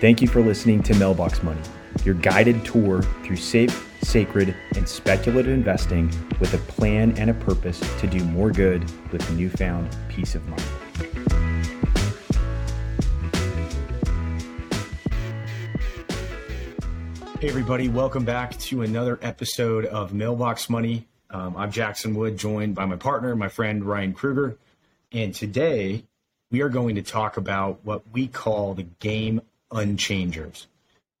Thank you for listening to Mailbox Money, your guided tour through safe, sacred, and speculative investing with a plan and a purpose to do more good with newfound peace of mind. Hey, everybody, welcome back to another episode of Mailbox Money. Um, I'm Jackson Wood, joined by my partner, my friend Ryan Kruger. And today we are going to talk about what we call the game unchangers.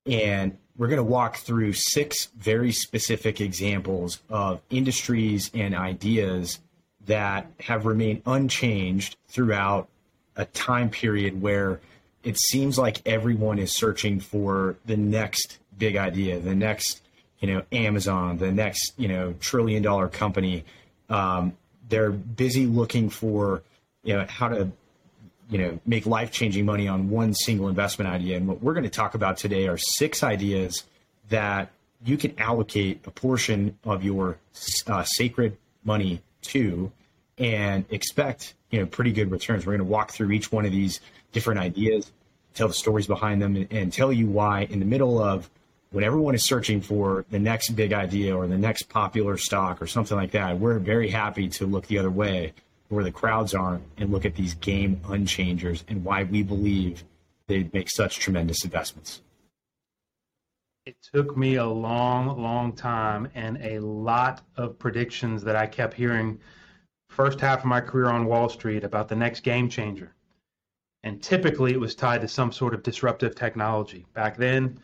And we're going to walk through six very specific examples of industries and ideas that have remained unchanged throughout a time period where it seems like everyone is searching for the next big idea, the next, you know, Amazon, the next, you know, trillion dollar company. Um, they're busy looking for, you know, how to, you know, make life changing money on one single investment idea. And what we're going to talk about today are six ideas that you can allocate a portion of your uh, sacred money to and expect, you know, pretty good returns. We're going to walk through each one of these different ideas, tell the stories behind them, and, and tell you why in the middle of when everyone is searching for the next big idea or the next popular stock or something like that, we're very happy to look the other way where the crowds aren't and look at these game unchangers and why we believe they make such tremendous investments. It took me a long, long time and a lot of predictions that I kept hearing first half of my career on Wall Street about the next game changer. And typically it was tied to some sort of disruptive technology. Back then,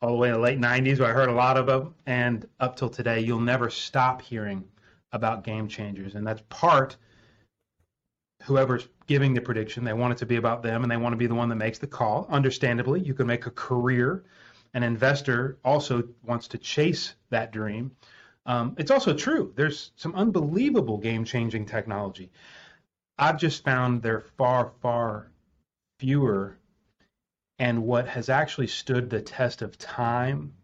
all the way in the late 90s, where I heard a lot of them, and up till today, you'll never stop hearing about game changers. And that's part whoever's giving the prediction, they want it to be about them and they want to be the one that makes the call. Understandably, you can make a career. An investor also wants to chase that dream. Um, it's also true. There's some unbelievable game changing technology. I've just found they're far, far fewer and what has actually stood the test of time,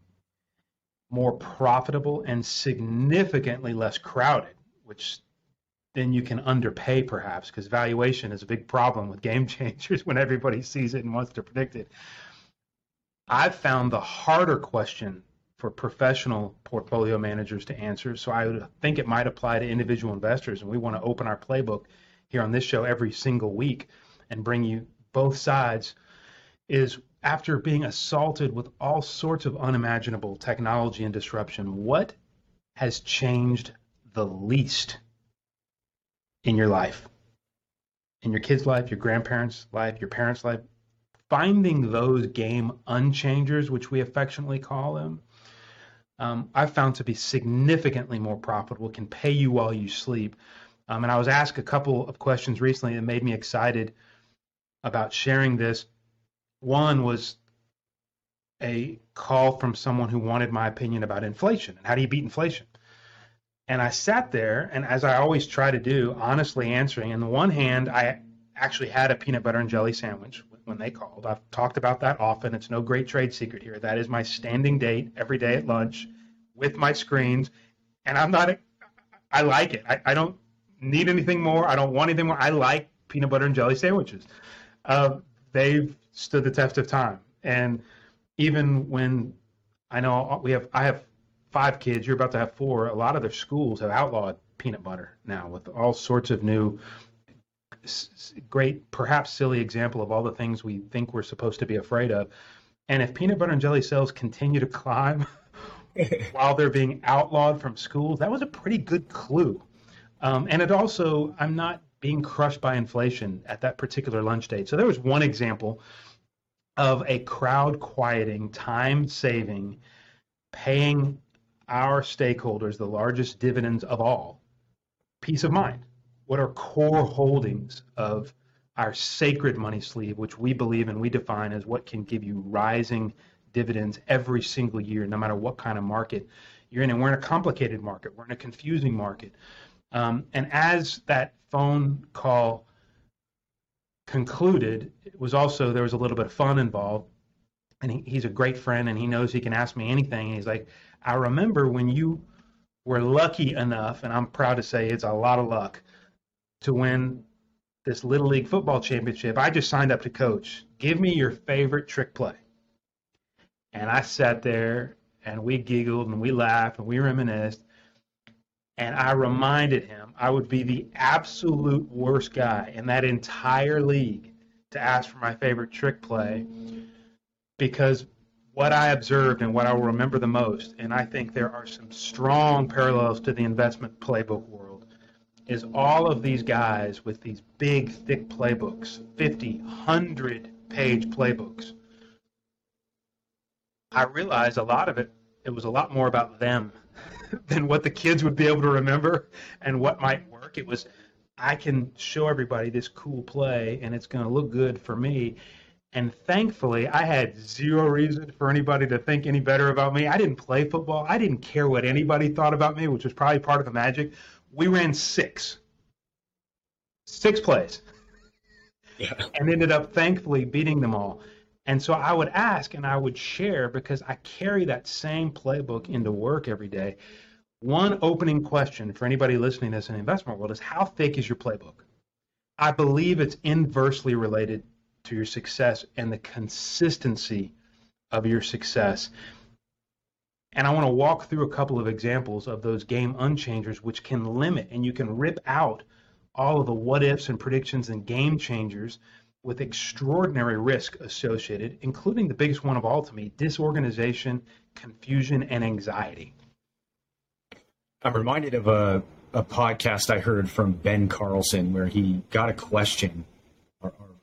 more profitable and significantly less crowded, which then you can underpay perhaps because valuation is a big problem with game changers when everybody sees it and wants to predict it. I've found the harder question for professional portfolio managers to answer. So I would think it might apply to individual investors. And we want to open our playbook here on this show every single week and bring you both sides is after being assaulted with all sorts of unimaginable technology and disruption, what has changed the least in your life? In your kid's life, your grandparents' life, your parents' life? Finding those game unchangers, which we affectionately call them, um, I've found to be significantly more profitable, can pay you while you sleep. Um, and I was asked a couple of questions recently that made me excited about sharing this one was a call from someone who wanted my opinion about inflation and how do you beat inflation. And I sat there, and as I always try to do, honestly answering. On the one hand, I actually had a peanut butter and jelly sandwich when they called. I've talked about that often. It's no great trade secret here. That is my standing date every day at lunch with my screens. And I'm not, I like it. I, I don't need anything more. I don't want anything more. I like peanut butter and jelly sandwiches. Uh, they've stood the test of time. And even when I know we have, I have five kids, you're about to have four. A lot of their schools have outlawed peanut butter now with all sorts of new, great, perhaps silly example of all the things we think we're supposed to be afraid of. And if peanut butter and jelly sales continue to climb while they're being outlawed from schools, that was a pretty good clue. Um, and it also, I'm not being crushed by inflation at that particular lunch date. So there was one example of a crowd quieting, time saving, paying our stakeholders the largest dividends of all peace of mind. What are core holdings of our sacred money sleeve, which we believe and we define as what can give you rising dividends every single year, no matter what kind of market you're in. And we're in a complicated market, we're in a confusing market. Um, and as that phone call concluded, it was also there was a little bit of fun involved. And he, he's a great friend, and he knows he can ask me anything. And he's like, I remember when you were lucky enough, and I'm proud to say it's a lot of luck, to win this little league football championship. I just signed up to coach. Give me your favorite trick play. And I sat there and we giggled and we laughed and we reminisced. And I reminded him I would be the absolute worst guy in that entire league to ask for my favorite trick play because what I observed and what I will remember the most, and I think there are some strong parallels to the investment playbook world, is all of these guys with these big, thick playbooks 50, 100 page playbooks. I realized a lot of it, it was a lot more about them than what the kids would be able to remember and what might work. It was, I can show everybody this cool play and it's going to look good for me. And thankfully, I had zero reason for anybody to think any better about me. I didn't play football. I didn't care what anybody thought about me, which was probably part of the magic. We ran six, six plays, yeah. and ended up thankfully beating them all. And so I would ask and I would share because I carry that same playbook into work every day. One opening question for anybody listening to this in the investment world is how thick is your playbook? I believe it's inversely related to your success and the consistency of your success. And I want to walk through a couple of examples of those game unchangers, which can limit and you can rip out all of the what ifs and predictions and game changers with extraordinary risk associated, including the biggest one of all to me disorganization, confusion, and anxiety. I'm reminded of a, a podcast I heard from Ben Carlson where he got a question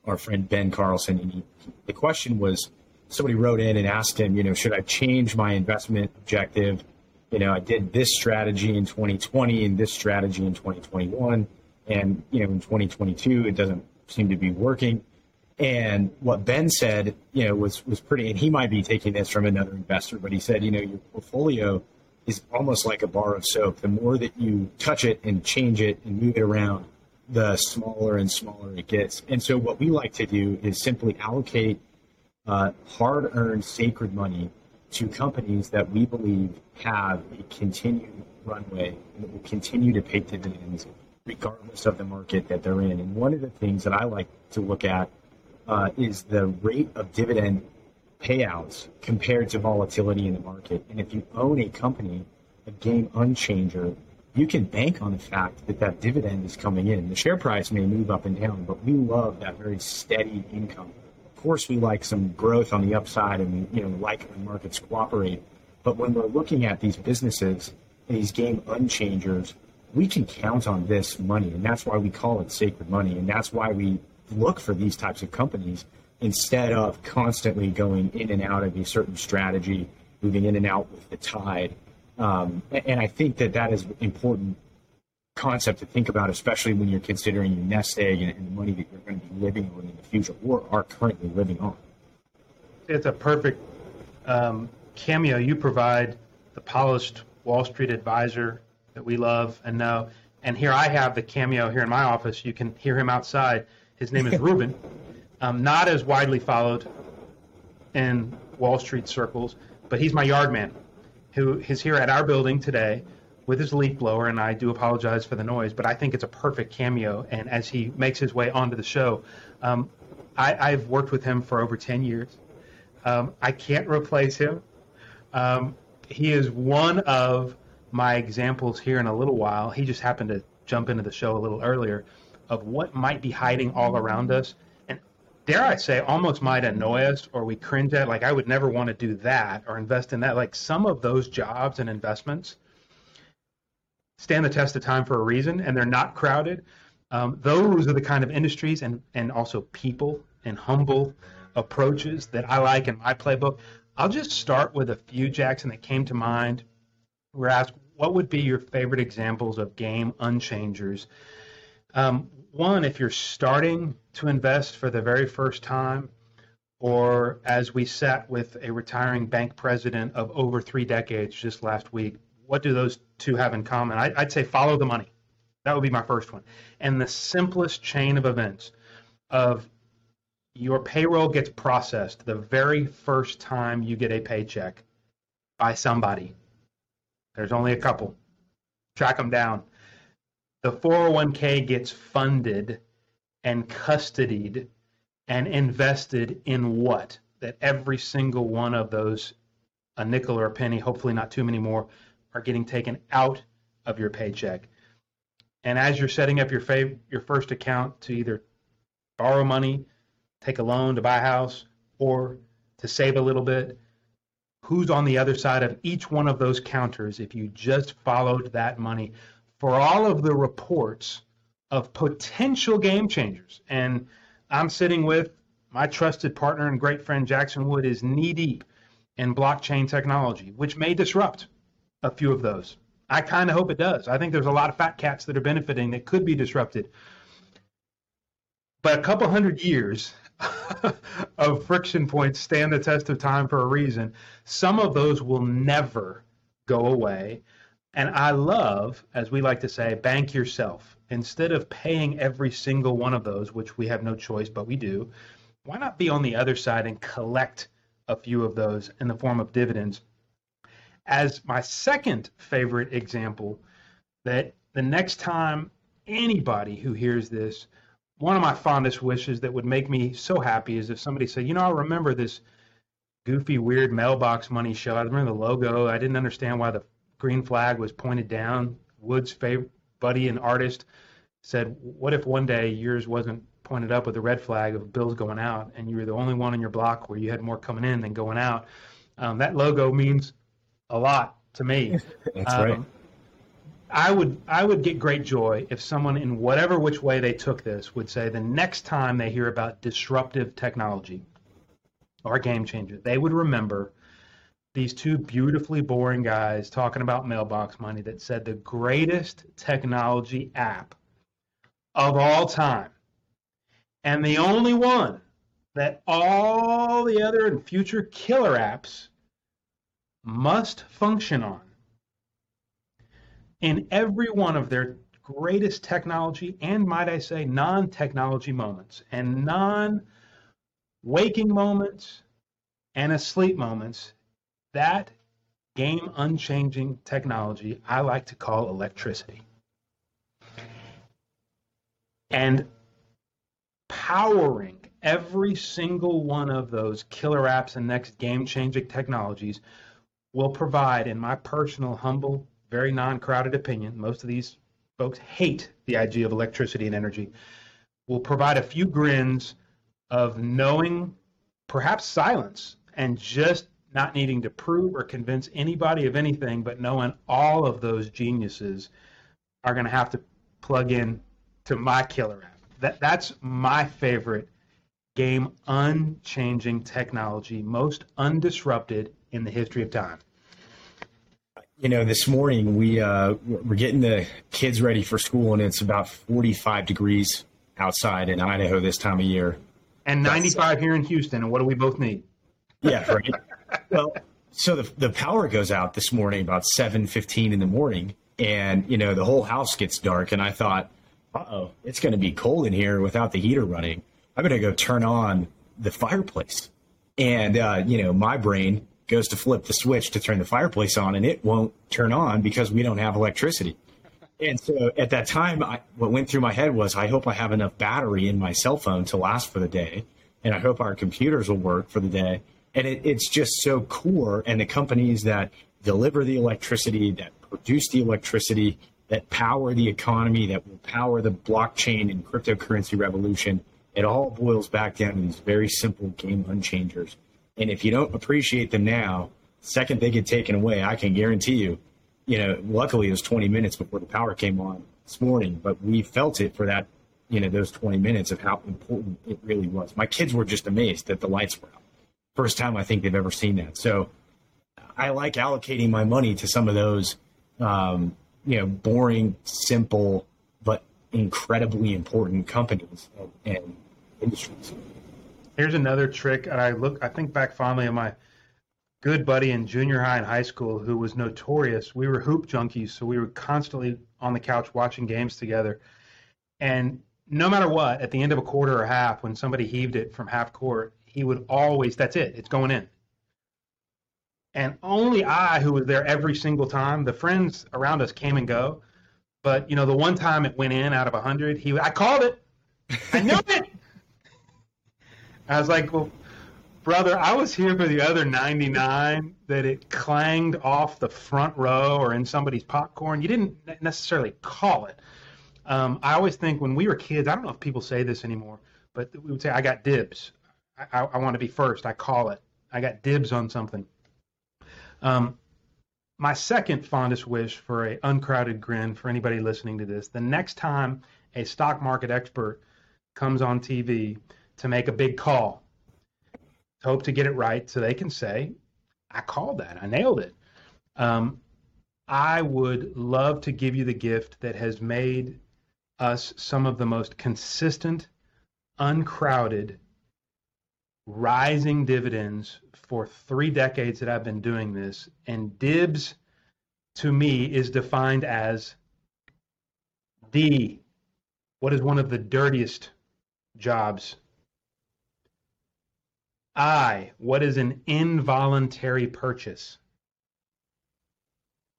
our friend Ben Carlson, and he, the question was somebody wrote in and asked him, you know, should I change my investment objective? You know, I did this strategy in 2020 and this strategy in 2021, and you know, in 2022 it doesn't seem to be working. And what Ben said, you know, was was pretty, and he might be taking this from another investor, but he said, you know, your portfolio is almost like a bar of soap. The more that you touch it and change it and move it around, the smaller and smaller it gets. And so, what we like to do is simply allocate uh, hard earned sacred money to companies that we believe have a continued runway and will continue to pay dividends regardless of the market that they're in. And one of the things that I like to look at uh, is the rate of dividend payouts compared to volatility in the market. And if you own a company, a game unchanger, you can bank on the fact that that dividend is coming in. The share price may move up and down, but we love that very steady income. Of course, we like some growth on the upside, and we you know like when markets cooperate. But when we're looking at these businesses, these game unchangers, we can count on this money, and that's why we call it sacred money, and that's why we look for these types of companies instead of constantly going in and out of a certain strategy, moving in and out with the tide. Um, and I think that that is important concept to think about, especially when you're considering your nest egg and, and the money that you're going to be living on in the future or are currently living on. It's a perfect um, cameo. You provide the polished Wall Street advisor that we love and know. And here I have the cameo here in my office. You can hear him outside. His name is Ruben. Um, not as widely followed in Wall Street circles, but he's my yard man who is here at our building today with his leaf blower, and I do apologize for the noise, but I think it's a perfect cameo. And as he makes his way onto the show, um, I, have worked with him for over 10 years. Um, I can't replace him. Um, he is one of my examples here in a little while. He just happened to jump into the show a little earlier of what might be hiding all around us dare I say, almost might annoy us or we cringe at. Like, I would never want to do that or invest in that. Like, some of those jobs and investments stand the test of time for a reason and they're not crowded. Um, those are the kind of industries and, and also people and humble approaches that I like in my playbook. I'll just start with a few, Jackson, that came to mind. We're asked, what would be your favorite examples of game unchangers? Um, one, if you're starting to invest for the very first time, or as we sat with a retiring bank president of over three decades just last week, what do those two have in common? I, would say follow the money. That would be my first one. And the simplest chain of events of your payroll gets processed the very first time you get a paycheck by somebody. There's only a couple. Track them down the 401k gets funded and custodied and invested in what? That every single one of those, a nickel or a penny, hopefully not too many more, are getting taken out of your paycheck. And as you're setting up your fav- your first account to either borrow money, take a loan to buy a house, or to save a little bit, who's on the other side of each one of those counters if you just followed that money for all of the reports of potential game changers. And I'm sitting with my trusted partner and great friend Jackson Wood is knee deep in blockchain technology, which may disrupt a few of those. I kind of hope it does. I think there's a lot of fat cats that are benefiting that could be disrupted. But a couple hundred years of friction points stand the test of time for a reason. Some of those will never go away. And I love, as we like to say, bank yourself. Instead of paying every single one of those, which we have no choice, but we do, why not be on the other side and collect a few of those in the form of dividends? As my second favorite example, that the next time anybody who hears this one of my fondest wishes that would make me so happy is if somebody said, you know, I remember this goofy, weird mailbox money show. I remember the logo. I didn't understand why the green flag was pointed down. Wood's favorite buddy and artist said, what if one day yours wasn't pointed up with a red flag of bills going out and you were the only one in your block where you had more coming in than going out? Um, that logo means a lot to me. That's um, right. I would I would get great joy if someone in whatever which way they took this would say the next time they hear about disruptive technology or game changer, they would remember these two beautifully boring guys talking about mailbox money that said the greatest technology app of all time. And the only one that all the other and future killer apps must function on. In every one of their greatest technology and, might I say, non technology moments and non waking moments and asleep moments, that game unchanging technology I like to call electricity. And powering every single one of those killer apps and next game changing technologies will provide, in my personal, humble very non-crowded opinion, most of these folks hate the idea of electricity and energy, will provide a few grins of knowing perhaps silence and just not needing to prove or convince anybody of anything, but knowing all of those geniuses are going to have to plug in to my killer app. That, that's my favorite game unchanging technology, most undisrupted in the history of time. You know, this morning we uh, we're getting the kids ready for school, and it's about 45 degrees outside in Idaho this time of year, and 95 here in Houston. And what do we both need? Yeah, right. well, so the the power goes out this morning about 7:15 in the morning, and you know the whole house gets dark, and I thought, uh oh, it's going to be cold in here without the heater running. I'm going to go turn on the fireplace, and uh, you know my brain goes to flip the switch to turn the fireplace on and it won't turn on because we don't have electricity. And so at that time, I, what went through my head was, I hope I have enough battery in my cell phone to last for the day. And I hope our computers will work for the day. And it, it's just so core. And the companies that deliver the electricity, that produce the electricity, that power the economy, that will power the blockchain and cryptocurrency revolution, it all boils back down to these very simple game unchangers and if you don't appreciate them now, second they get taken away, I can guarantee you, you know, luckily it was 20 minutes before the power came on this morning, but we felt it for that, you know, those 20 minutes of how important it really was. My kids were just amazed that the lights were out. First time I think they've ever seen that. So I like allocating my money to some of those, um, you know, boring, simple, but incredibly important companies and, and industries. Here's another trick, and I look. I think back fondly of my good buddy in junior high and high school who was notorious. We were hoop junkies, so we were constantly on the couch watching games together. And no matter what, at the end of a quarter or half, when somebody heaved it from half court, he would always, that's it, it's going in. And only I, who was there every single time, the friends around us came and go. But, you know, the one time it went in out of a 100, he, I called it. I knew it. I was like, well, brother, I was here for the other 99 that it clanged off the front row or in somebody's popcorn. You didn't necessarily call it. Um, I always think when we were kids, I don't know if people say this anymore, but we would say, I got dibs. I, I, want to be first. I call it. I got dibs on something. Um, my second fondest wish for a uncrowded grin for anybody listening to this, the next time a stock market expert comes on TV to make a big call, hope to get it right so they can say, I called that. I nailed it. Um, I would love to give you the gift that has made us some of the most consistent, uncrowded, rising dividends for three decades that I've been doing this. And dibs to me is defined as D. What is one of the dirtiest jobs? I. What is an involuntary purchase?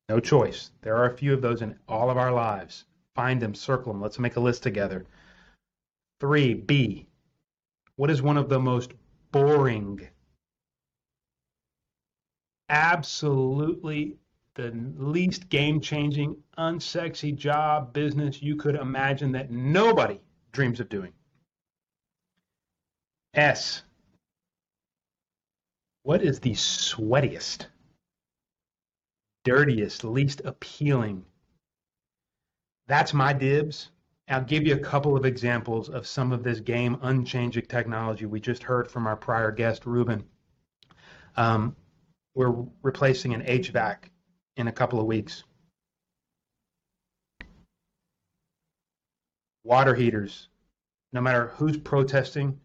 No choice. There are a few of those in all of our lives. Find them, circle them. Let's make a list together. Three, B. What is one of the most boring, absolutely the least game changing, unsexy job, business you could imagine that nobody dreams of doing? S. What is the sweatiest, dirtiest, least appealing that's my dibs. I'll give you a couple of examples of some of this game unchanging technology we just heard from our prior guest, Ruben. Um, we're replacing an HVAC in a couple of weeks. Water heaters, no matter who's protesting,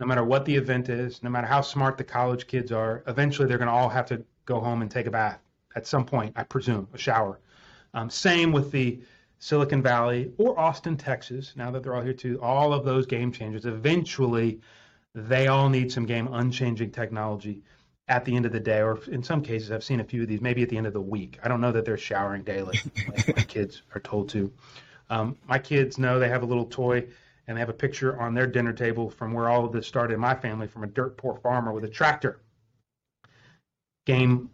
no matter what the event is, no matter how smart the college kids are, eventually they're going to all have to go home and take a bath at some point, I presume, a shower. Um, same with the Silicon Valley, or Austin, Texas, now that they're all here too, all of those game changers, eventually they all need some game unchanging technology at the end of the day, or in some cases, I've seen a few of these, maybe at the end of the week. I don't know that they're showering daily, like my kids are told to. Um, my kids know they have a little toy and they have a picture on their dinner table from where all of this started in my family from a dirt poor farmer with a tractor. Game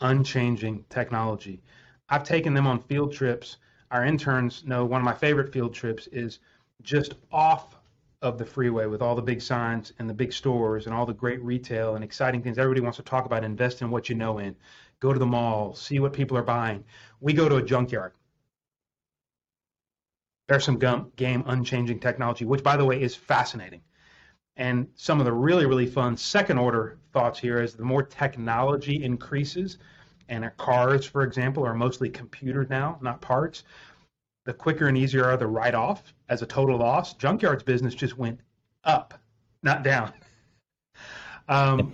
unchanging technology. I've taken them on field trips our interns know one of my favorite field trips is just off of the freeway with all the big signs and the big stores and all the great retail and exciting things everybody wants to talk about invest in what you know in. Go to the mall see what people are buying. We go to a junkyard. There's some gum, game unchanging technology which by the way is fascinating. And some of the really really fun second order thoughts here is the more technology increases and cars, for example, are mostly computers now, not parts. The quicker and easier are the write off as a total loss. Junkyard's business just went up, not down. Um,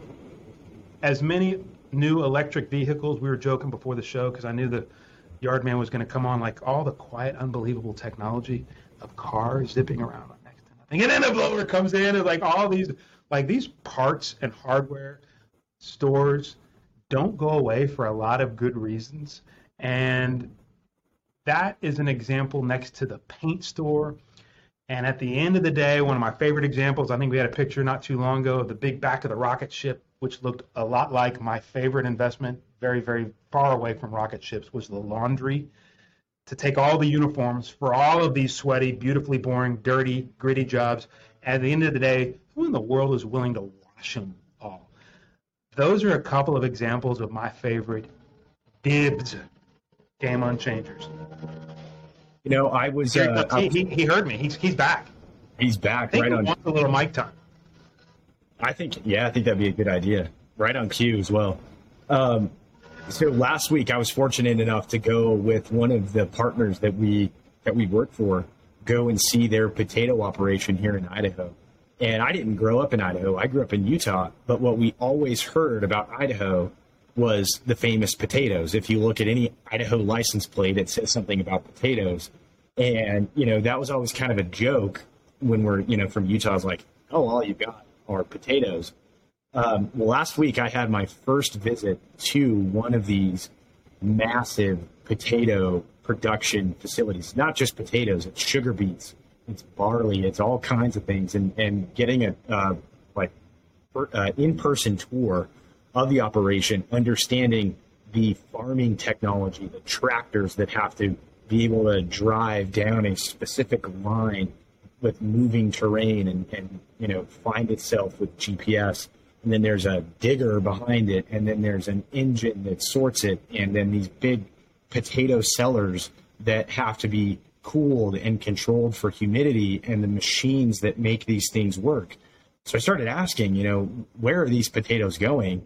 as many new electric vehicles, we were joking before the show because I knew the yard man was going to come on, like all the quiet, unbelievable technology of cars zipping around next to nothing. And then a blower comes in and like all these, like these parts and hardware stores don't go away for a lot of good reasons. And that is an example next to the paint store. And at the end of the day, one of my favorite examples, I think we had a picture not too long ago of the big back of the rocket ship, which looked a lot like my favorite investment, very, very far away from rocket ships, was the laundry. To take all the uniforms for all of these sweaty, beautifully boring, dirty, gritty jobs. At the end of the day, who in the world is willing to wash them those are a couple of examples of my favorite dibs game unchangers. You know, I was. Uh, he, he, he, heard me. He's he's back. He's back. right on. Wants a little mic time. I think. Yeah, I think that'd be a good idea. Right on cue as well. Um, so last week, I was fortunate enough to go with one of the partners that we that we work for, go and see their potato operation here in Idaho. And I didn't grow up in Idaho. I grew up in Utah. But what we always heard about Idaho was the famous potatoes. If you look at any Idaho license plate, it says something about potatoes. And, you know, that was always kind of a joke when we're, you know, from Utah. I was like, oh, all you got are potatoes. Um, well, last week I had my first visit to one of these massive potato production facilities. Not just potatoes, it's sugar beets it's barley, it's all kinds of things, and and getting a uh, like uh, in-person tour of the operation, understanding the farming technology, the tractors that have to be able to drive down a specific line with moving terrain and, and you know find itself with GPS. And then there's a digger behind it, and then there's an engine that sorts it, and then these big potato cellars that have to be cooled and controlled for humidity, and the machines that make these things work. So I started asking, you know, where are these potatoes going?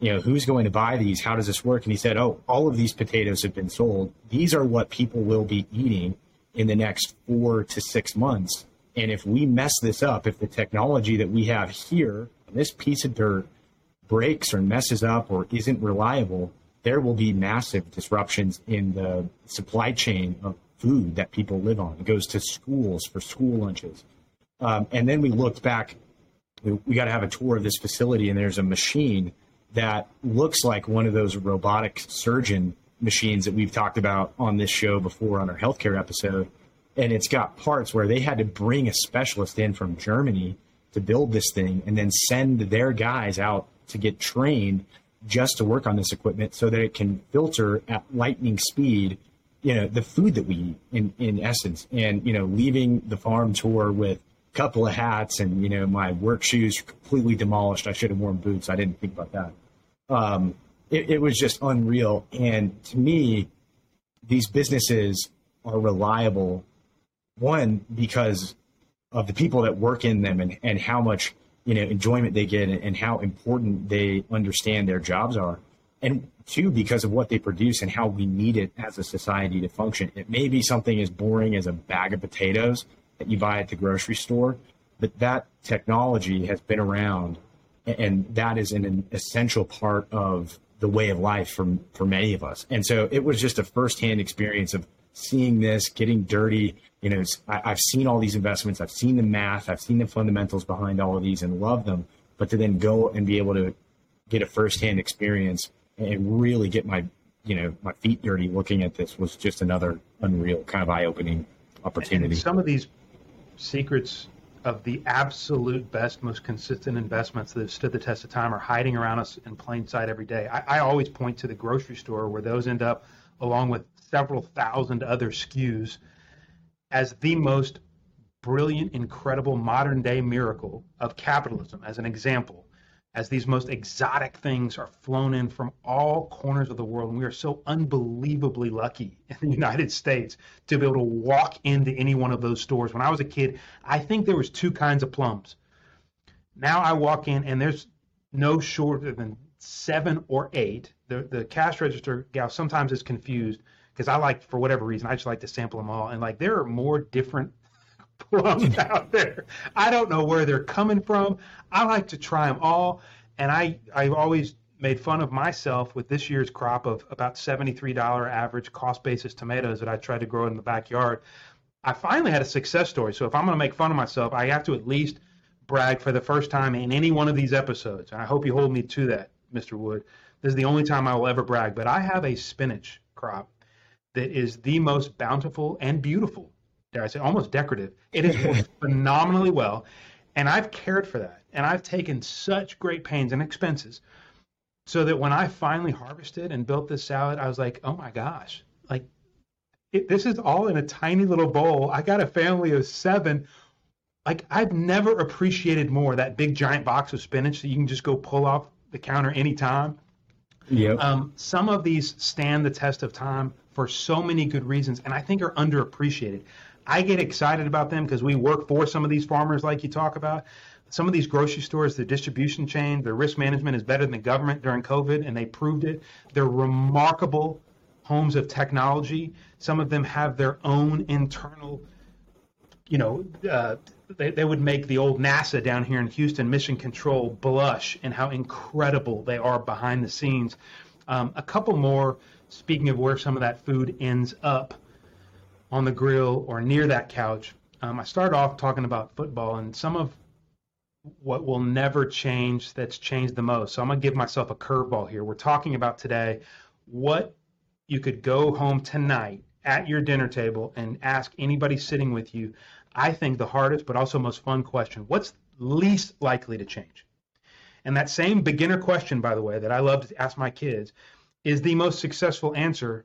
You know, who's going to buy these? How does this work? And he said, oh, all of these potatoes have been sold. These are what people will be eating in the next four to six months. And if we mess this up, if the technology that we have here, this piece of dirt, breaks or messes up or isn't reliable, there will be massive disruptions in the supply chain of food that people live on. It goes to schools for school lunches. Um, and then we looked back we, we got to have a tour of this facility, and there's a machine that looks like one of those robotic surgeon machines that we've talked about on this show before on our healthcare episode. And it's got parts where they had to bring a specialist in from Germany to build this thing and then send their guys out to get trained just to work on this equipment so that it can filter at lightning speed you know the food that we eat in in essence and you know leaving the farm tour with a couple of hats and you know my work shoes completely demolished. I should have worn boots. I didn't think about that. Um, it, it, was just unreal. And to me, these businesses are reliable. One because of the people that work in them and, and how much you know enjoyment they get and, and how important they understand their jobs are. And two, because of what they produce and how we need it as a society to function. It may be something as boring as a bag of potatoes, that you buy at the grocery store, but that technology has been around, and that is an essential part of the way of life for for many of us. And so it was just a firsthand experience of seeing this, getting dirty. You know, I, I've seen all these investments, I've seen the math, I've seen the fundamentals behind all of these, and love them. But to then go and be able to get a firsthand experience and really get my you know my feet dirty looking at this was just another unreal kind of eye opening opportunity. And some of these secrets of the absolute best, most consistent investments that have stood the test of time are hiding around us in plain sight every day. I, I always point to the grocery store where those end up, along with several thousand other SKUs, as the most brilliant, incredible modern day miracle of capitalism, as an example as these most exotic things are flown in from all corners of the world. And we are so unbelievably lucky in the United States to be able to walk into any one of those stores. When I was a kid, I think there was two kinds of plums. Now I walk in and there's no shorter than seven or eight. The the cash register gal sometimes is confused because I like for whatever reason I just like to sample them all and like there are more different plums out there. I don't know where they're coming from. I like to try them all, and I I've always made fun of myself with this year's crop of about $73 average cost basis tomatoes that I tried to grow in the backyard. I finally had a success story. So if I'm going to make fun of myself, I have to at least brag for the first time in any one of these episodes. And I hope you hold me to that, Mr. Wood. This is the only time I will ever brag, but I have a spinach crop that is the most bountiful and beautiful dare I say, almost decorative. It has worked phenomenally well, and I've cared for that, and I've taken such great pains and expenses, so that when I finally harvested and built this salad, I was like, oh my gosh, like it, this is all in a tiny little bowl. I got a family of seven. Like I've never appreciated more that big giant box of spinach that you can just go pull off the counter anytime. Yeah. Um, some of these stand the test of time for so many good reasons, and I think are underappreciated. I get excited about them because we work for some of these farmers, like you talk about. Some of these grocery stores, the distribution chain, their risk management is better than the government during COVID, and they proved it. They're remarkable homes of technology. Some of them have their own internal, you know, uh, they, they would make the old NASA down here in Houston, Mission Control, blush and how incredible they are behind the scenes. Um, a couple more, speaking of where some of that food ends up on the grill or near that couch. Um, I started off talking about football and some of what will never change that's changed the most. So I'm going to give myself a curveball here. We're talking about today what you could go home tonight at your dinner table and ask anybody sitting with you I think, the hardest but also most fun question what's least likely to change? And that same beginner question, by the way, that I love to ask my kids is the most successful answer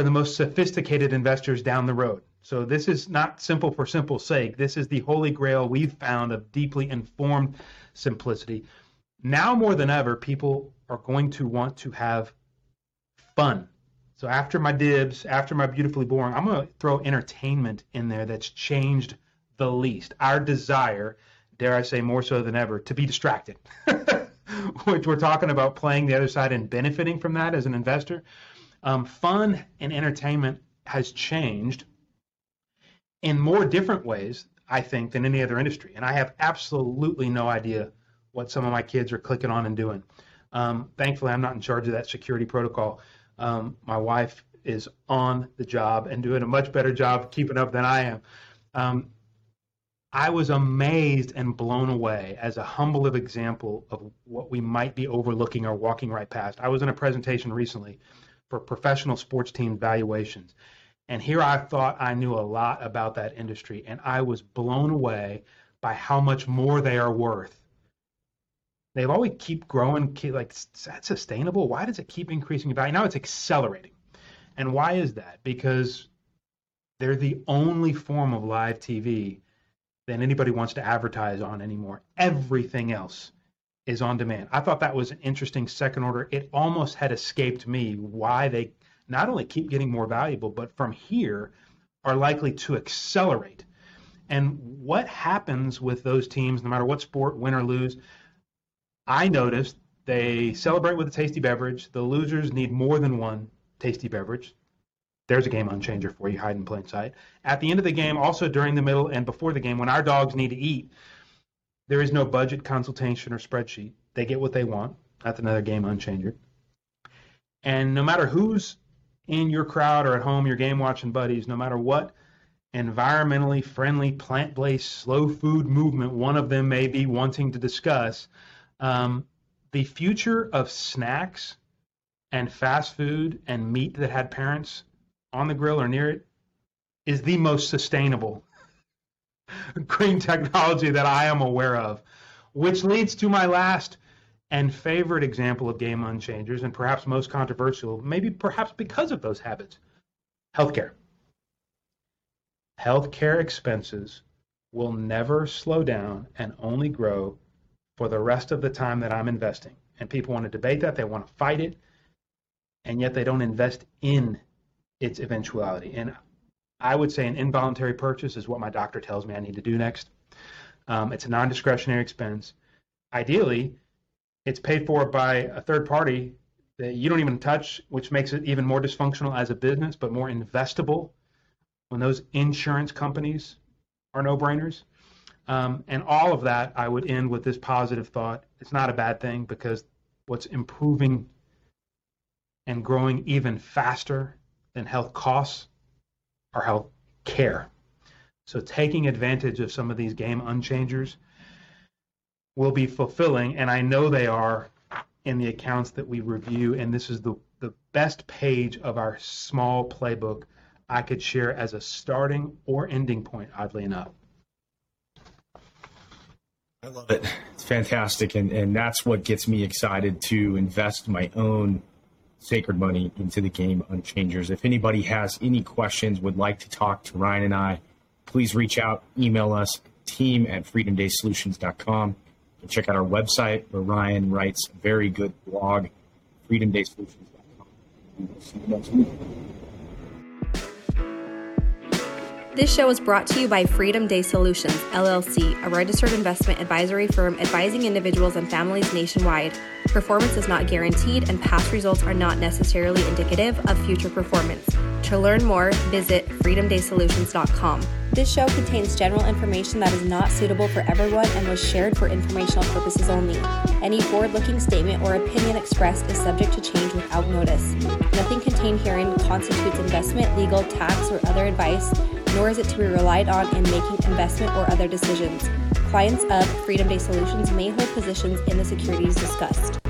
for the most sophisticated investors down the road. So this is not simple for simple sake. This is the holy grail we've found of deeply informed simplicity. Now more than ever, people are going to want to have fun. So after my dibs, after my beautifully boring, I'm going to throw entertainment in there that's changed the least. Our desire, dare I say more so than ever, to be distracted. Which we're talking about playing the other side and benefiting from that as an investor. Um, fun and entertainment has changed in more different ways, I think, than any other industry. And I have absolutely no idea what some of my kids are clicking on and doing. Um, thankfully, I'm not in charge of that security protocol. Um, my wife is on the job and doing a much better job keeping up than I am. Um, I was amazed and blown away as a humble example of what we might be overlooking or walking right past. I was in a presentation recently for professional sports team valuations. And here I thought I knew a lot about that industry, and I was blown away by how much more they are worth. They've always keep growing, keep, like, is that sustainable? Why does it keep increasing in value? Now it's accelerating. And why is that? Because they're the only form of live TV that anybody wants to advertise on anymore. Everything else is on demand. I thought that was an interesting second order. It almost had escaped me why they not only keep getting more valuable, but from here are likely to accelerate. And what happens with those teams, no matter what sport, win or lose, I noticed they celebrate with a tasty beverage. The losers need more than one tasty beverage. There's a game unchanger for you, hide in plain sight. At the end of the game, also during the middle and before the game, when our dogs need to eat, there is no budget consultation or spreadsheet. They get what they want. That's another game unchanger. And no matter who's in your crowd or at home, your game watching buddies, no matter what environmentally friendly, plant based, slow food movement one of them may be wanting to discuss, um, the future of snacks and fast food and meat that had parents on the grill or near it is the most sustainable green technology that I am aware of, which leads to my last and favorite example of game unchangers, and perhaps most controversial, maybe perhaps because of those habits healthcare. Healthcare expenses will never slow down and only grow for the rest of the time that I'm investing. And people want to debate that, they want to fight it, and yet they don't invest in its eventuality. And I would say an involuntary purchase is what my doctor tells me I need to do next. Um, it's a non discretionary expense. Ideally, it's paid for by a third party that you don't even touch, which makes it even more dysfunctional as a business, but more investable when those insurance companies are no brainers. Um, and all of that, I would end with this positive thought. It's not a bad thing because what's improving and growing even faster than health costs are health care. So taking advantage of some of these game unchangers will be fulfilling, and I know they are in the accounts that we review. And this is the, the best page of our small playbook I could share as a starting or ending point, oddly enough. I love it. It's fantastic. And, and that's what gets me excited to invest my own sacred money into the game unchangers. If anybody has any questions, would like to talk to Ryan and I, please reach out, email us, team at freedomdaysolutions.com. And check out our website where Ryan writes a very good blog, freedomdaysolutions.com. This show is brought to you by Freedom Day Solutions, LLC, a registered investment advisory firm advising individuals and families nationwide. Performance is not guaranteed, and past results are not necessarily indicative of future performance. To learn more, visit freedomdaysolutions.com. This show contains general information that is not suitable for everyone and was shared for informational purposes only. Any forward looking statement or opinion expressed is subject to change without notice. Nothing contained herein constitutes investment, legal, tax, or other advice nor is it to be relied on in making investment or other decisions. Clients of Freedom Day Solutions may hold positions in the securities discussed.